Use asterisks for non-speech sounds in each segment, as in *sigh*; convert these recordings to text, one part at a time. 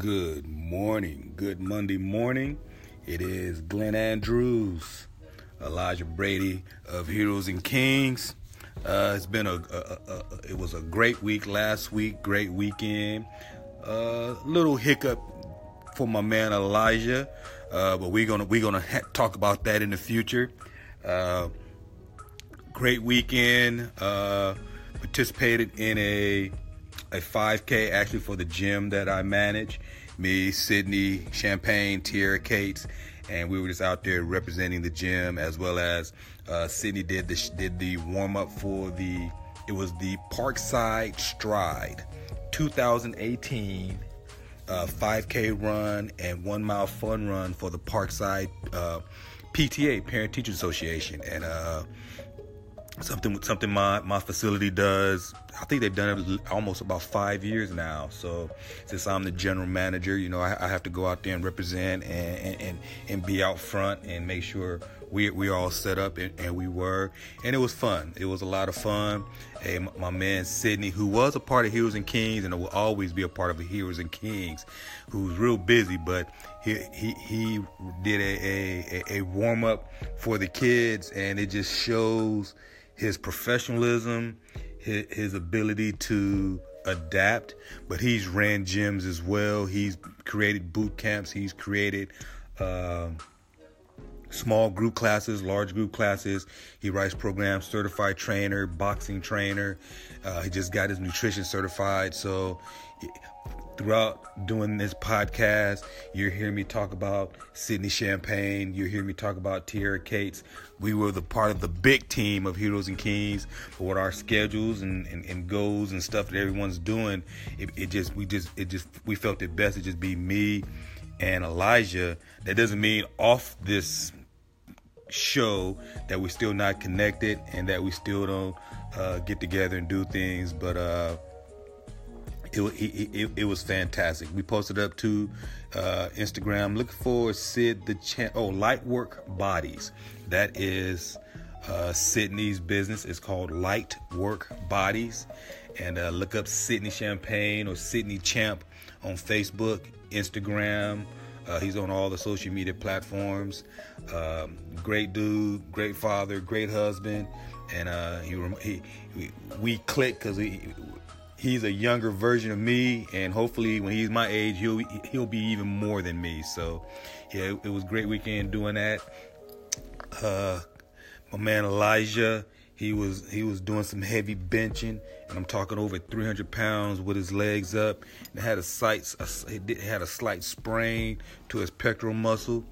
Good morning. Good Monday morning. It is Glenn Andrews, Elijah Brady of Heroes and Kings. Uh, it's been a, a, a, it was a great week last week, great weekend. A uh, little hiccup for my man Elijah, uh, but we're gonna we're gonna ha- talk about that in the future. Uh, great weekend. Uh, participated in a a 5K actually for the gym that I manage. Me, Sydney, Champagne, Tierra Cates, and we were just out there representing the gym as well as uh, Sydney did the did the warm up for the it was the Parkside Stride 2018 uh, 5K run and one mile fun run for the Parkside uh, PTA Parent Teacher Association and uh, something something my my facility does. I think they've done it almost about five years now. So since I'm the general manager, you know, I, I have to go out there and represent and, and and be out front and make sure we we all set up and, and, we were, and it was fun. It was a lot of fun. Hey, my, my man Sydney, who was a part of Heroes and Kings and will always be a part of Heroes and Kings, who's real busy, but he he, he did a, a, a warm up for the kids, and it just shows his professionalism, his, his ability to adapt, but he's ran gyms as well. He's created boot camps. He's created uh, small group classes, large group classes. He writes programs, certified trainer, boxing trainer. Uh, he just got his nutrition certified. So throughout doing this podcast, you're hearing me talk about Sydney Champagne. You're hearing me talk about Tierra Cates. We were the part of the big team of Heroes and Kings. But what our schedules and, and, and goals and stuff that everyone's doing, it, it just we just it just we felt it best to just be me and Elijah. That doesn't mean off this show that we're still not connected and that we still don't uh, get together and do things, but. uh it, it, it, it, was fantastic. We posted up to uh, Instagram. Look for Sid the Champ. Oh, Light Work Bodies. That is uh, Sydney's business. It's called Light Work Bodies. And uh, look up Sydney Champagne or Sydney Champ on Facebook, Instagram. Uh, he's on all the social media platforms. Um, great dude, great father, great husband, and uh, he, he, we, we click because he's a younger version of me, and hopefully when he's my age, he'll he'll be even more than me. So, yeah, it, it was great weekend doing that. Uh, my man Elijah, he was he was doing some heavy benching, and I'm talking over 300 pounds with his legs up. And had a slight a, had a slight sprain to his pectoral muscle.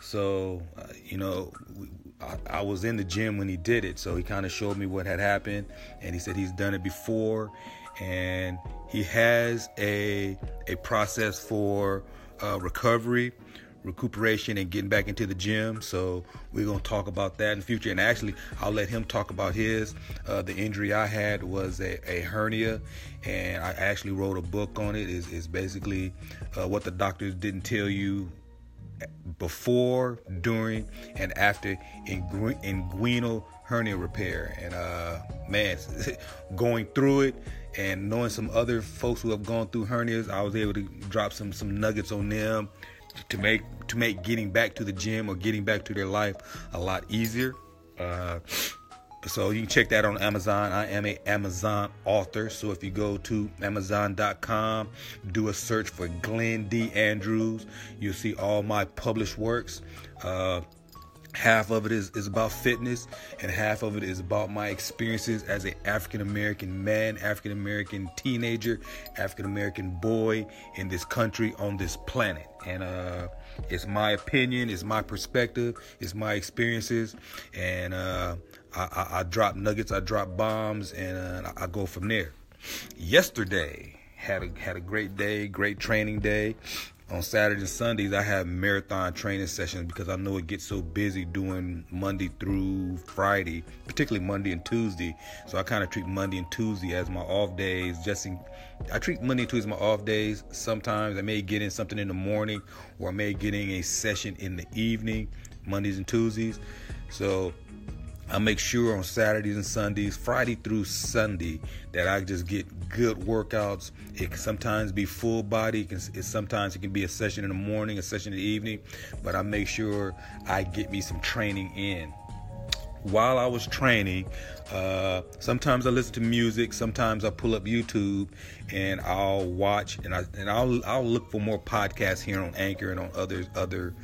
So, uh, you know, I, was in the gym when he did it, so he kind of showed me what had happened, and he said he's done it before, and he has a a process for uh, recovery, recuperation, and getting back into the gym. So we're gonna talk about that in the future. And actually, I'll let him talk about his. Uh, the injury I had was a, a, hernia, and I actually wrote a book on it. is is basically uh, what the doctors didn't tell you before, during, and after inguinal hernia repair. And uh, man, *laughs* going through it and knowing some other folks who have gone through hernias, I was able to drop some some nuggets on them to make to make getting back to the gym or getting back to their life a lot easier. Uh, so you can check that on Amazon. I am a Amazon author. So if you go to Amazon.com, do a search for Glenn D. Andrews, you'll see all my published works. Uh, half of it is, is about fitness and half of it is about my experiences as an african american man african american teenager african american boy in this country on this planet and uh, it's my opinion it's my perspective it's my experiences and uh, I, I, I, drop nuggets i drop bombs and uh, i go from there yesterday had a had a great day great training day on Saturdays and Sundays, I have marathon training sessions because I know it gets so busy doing Monday through Friday, particularly Monday and Tuesday. So I kind of treat Monday and Tuesday as my off days. Just in, I treat Monday and Tuesday as my off days. Sometimes I may get in something in the morning, or I may get in a session in the evening, Mondays and Tuesdays. So I make sure on Saturdays and Sundays, Friday through Sunday, that I just get good workouts. It can sometimes be full body. It, can, it sometimes it can be a session in the morning, a session in the evening, but I make sure I get me some training in while I was training, uh, sometimes I listen to music. Sometimes I pull up YouTube and I'll watch and I and I'll I'll look for more podcasts here on Anchor and on other other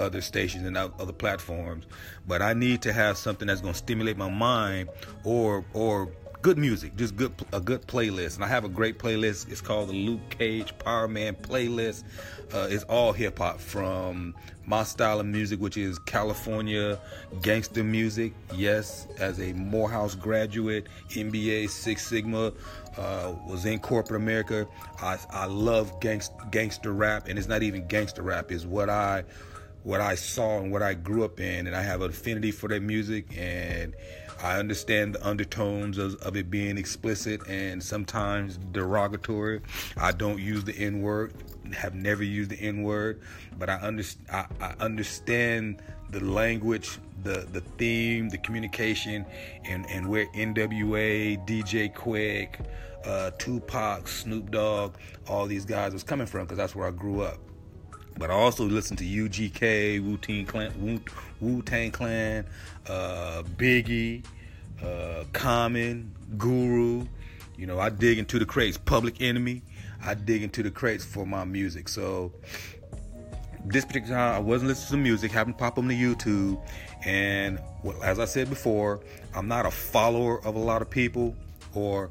other stations and other platforms. But I need to have something that's going to stimulate my mind or or good music, just good a good playlist. And I have a great playlist. It's called the Luke Cage Power Man playlist. Uh, it's all hip hop from my style of music, which is California gangster music. Yes, as a Morehouse graduate, MBA, Six Sigma, uh, was in corporate America. I, I love gangster, gangster rap, and it's not even gangster rap. It's what I what I saw and what I grew up in, and I have an affinity for that music and I understand the undertones of, of it being explicit and sometimes derogatory. I don't use the N word, have never used the N word, but I, under, I, I understand the language, the, the theme, the communication, and, and where NWA, DJ Quik, uh, Tupac, Snoop Dogg, all these guys was coming from because that's where I grew up. But I also listen to UGK, Wu Tang Clan, Wu Tang Clan, uh, Biggie, uh, Common, Guru. You know, I dig into the crates. Public Enemy. I dig into the crates for my music. So this particular time, I wasn't listening to music. Happened to pop on the YouTube, and well, as I said before, I'm not a follower of a lot of people or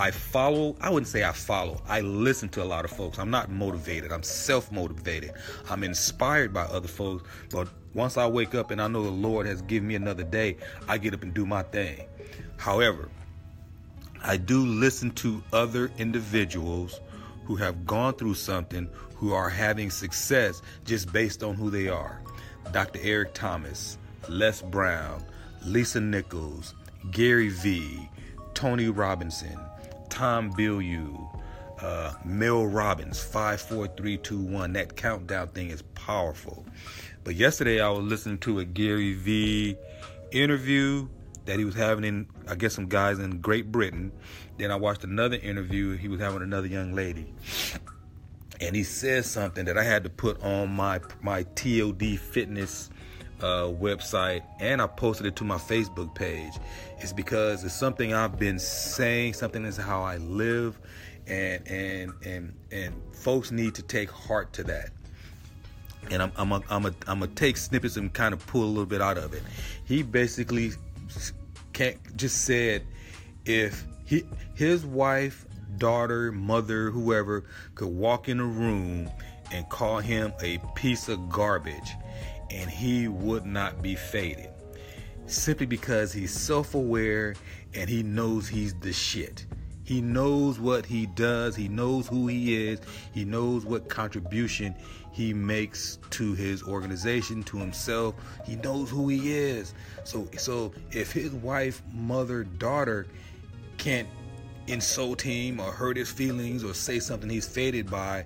I follow, I wouldn't say I follow, I listen to a lot of folks. I'm not motivated, I'm self motivated. I'm inspired by other folks, but once I wake up and I know the Lord has given me another day, I get up and do my thing. However, I do listen to other individuals who have gone through something, who are having success just based on who they are. Dr. Eric Thomas, Les Brown, Lisa Nichols, Gary Vee, Tony Robinson, Tom Bilyeu, uh, Mel Robbins, 54321. That countdown thing is powerful. But yesterday I was listening to a Gary Vee interview that he was having in, I guess, some guys in Great Britain. Then I watched another interview he was having another young lady. And he says something that I had to put on my my TOD fitness uh, website and I posted it to my Facebook page is because it's something I've been saying, something is how I live, and and and and folks need to take heart to that. And I'm I'm a, I'm a, I'm gonna take snippets and kind of pull a little bit out of it. He basically can't just said if he his wife, daughter, mother, whoever could walk in a room and call him a piece of garbage and he would not be faded simply because he's self aware and he knows he's the shit. He knows what he does, he knows who he is, he knows what contribution he makes to his organization, to himself. He knows who he is. So so if his wife, mother, daughter can't insult him or hurt his feelings or say something he's faded by,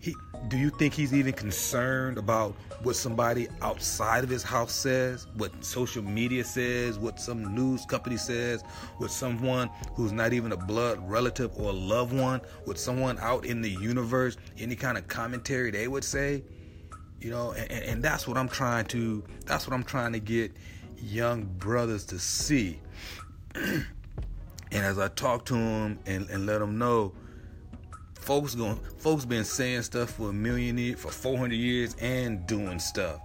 he do you think he's even concerned about what somebody outside of his house says what social media says what some news company says what someone who's not even a blood relative or a loved one what someone out in the universe any kind of commentary they would say? You know and, and that's what i'm trying to that's what i'm trying to get young brothers to see. *clears throat* And as i talk to them and, and let them know folks going folks been saying stuff for a million years, for 400 years, and doing stuff.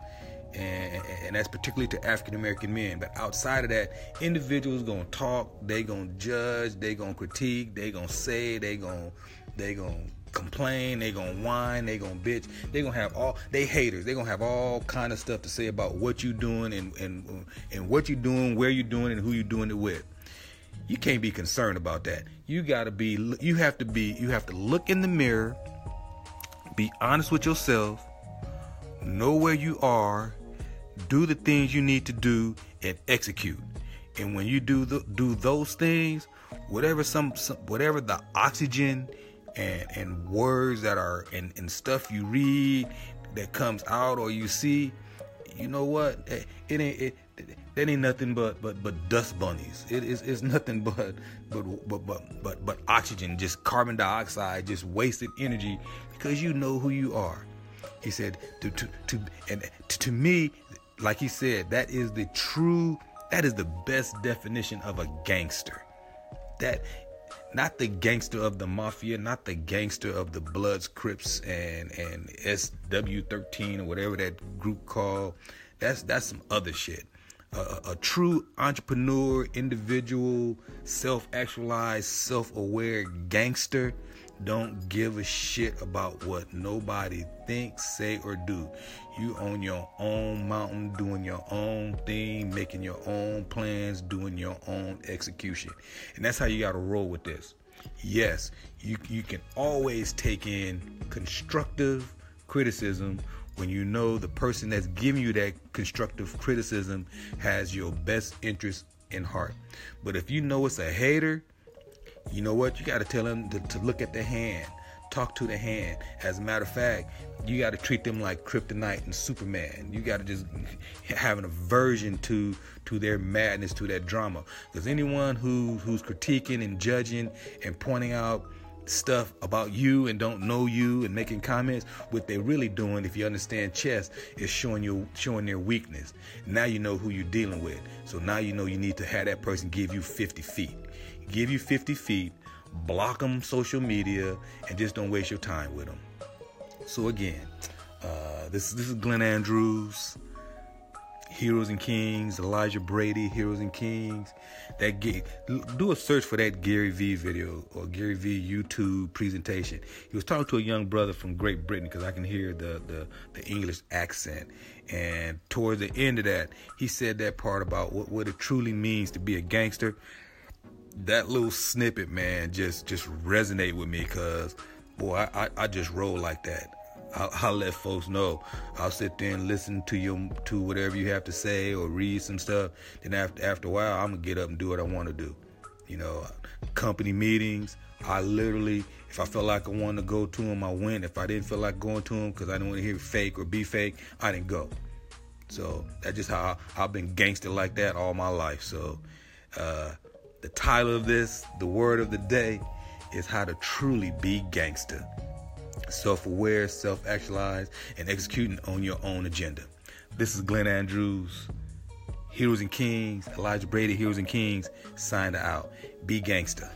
And, and that's particularly to African American men. But outside of that, individuals gonna talk, they gonna judge, they gonna critique, they gonna say, they gonna they gonna complain, they gonna whine, they gonna bitch, they gonna have all they haters, they gonna have all kind of stuff to say about what you doing and and and what you doing, where you doing, and who you doing it with you can't be concerned about that. You got to be you have to be you have to look in the mirror, be honest with yourself, know where you are, do the things you need to do and execute. And when you do the, do those things, whatever some, some whatever the oxygen and and words that are and, and stuff you read that comes out or you see, you know what? It, it ain't it, that ain't nothing but but but dust bunnies. It is it's nothing but but but but but but oxygen, just carbon dioxide, just wasted energy because you know who you are. He said to to to and to, to me, like he said, that is the true that is the best definition of a gangster. That not the gangster of the mafia, not the gangster of the Bloods, Crips, and and SW13 or whatever that group called. That's that's some other shit a, a true entrepreneur, individual, self actualized, self aware gangster don't give a shit about what nobody thinks, say, or do. You own your own mountain, doing your own thing, making your own plans, doing your own execution. And that's how you got to roll with this. Yes, you, you can always take in constructive criticism when you know the person that's giving you that constructive criticism has your best interest in heart. But if you know it's a hater, you know what? You got to tell them to, to, look at the hand, talk to the hand. As a matter of fact, you got to treat them like Kryptonite and Superman. You got to just have an aversion to to their madness, to that drama. Because anyone who who's critiquing and judging and pointing out stuff about you and don't know you and making comments. What they're really doing if you understand chess is showing you showing their weakness. Now you know who you're dealing with. So now you know you need to have that person give you 50 feet. Give you 50 feet block them social media and just don't waste your time with them so again uh, this, this is glenn andrews Heroes and Kings, Elijah Brady, Heroes and Kings. That do a search for that Gary Vee video or Gary Vee YouTube presentation. He was talking to a young brother from Great Britain because I can hear the, the the English accent. And towards the end of that, he said that part about what, what it truly means to be a gangster. That little snippet, man, just just resonate with me because boy, I, I, I just roll like that. I'll, *laughs* I'll, let folks know. I'll sit there and listen to you to whatever you have to say or read some stuff. Then after after a while, I'm gonna get up and do what I want to do. You know, company meetings. I literally, if I felt like I wanted to go to them, I went. If I didn't feel like going to them because I didn't want to hear fake or be fake, I didn't go. So that's just how I, have been gangster like that all my life. So uh, the title of this, the word of the day, is how to truly be gangster self aware, self actualized, and executing on your own agenda. This is Glenn Andrews, Heroes and Kings, Elijah Brady, Heroes and Kings, signed out. Be gangster.